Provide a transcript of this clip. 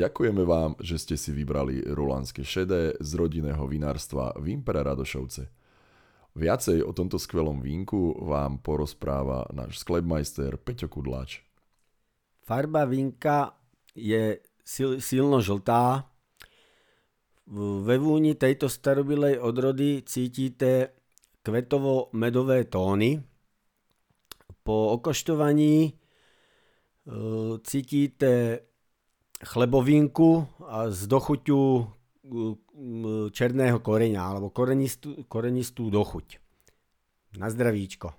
Ďakujeme vám, že ste si vybrali Rulánske šedé z rodinného vinárstva Vimpera Radošovce. Viacej o tomto skvelom vínku vám porozpráva náš sklepmajster Peťo Kudláč. Farba vínka je sil, silno žltá. Ve vúni tejto starobilej odrody cítite kvetovo-medové tóny. Po okoštovaní e, cítite chlebovinku a z dochuťu černého koreňa alebo korenistú, korenistú dochuť. Na zdravíčko.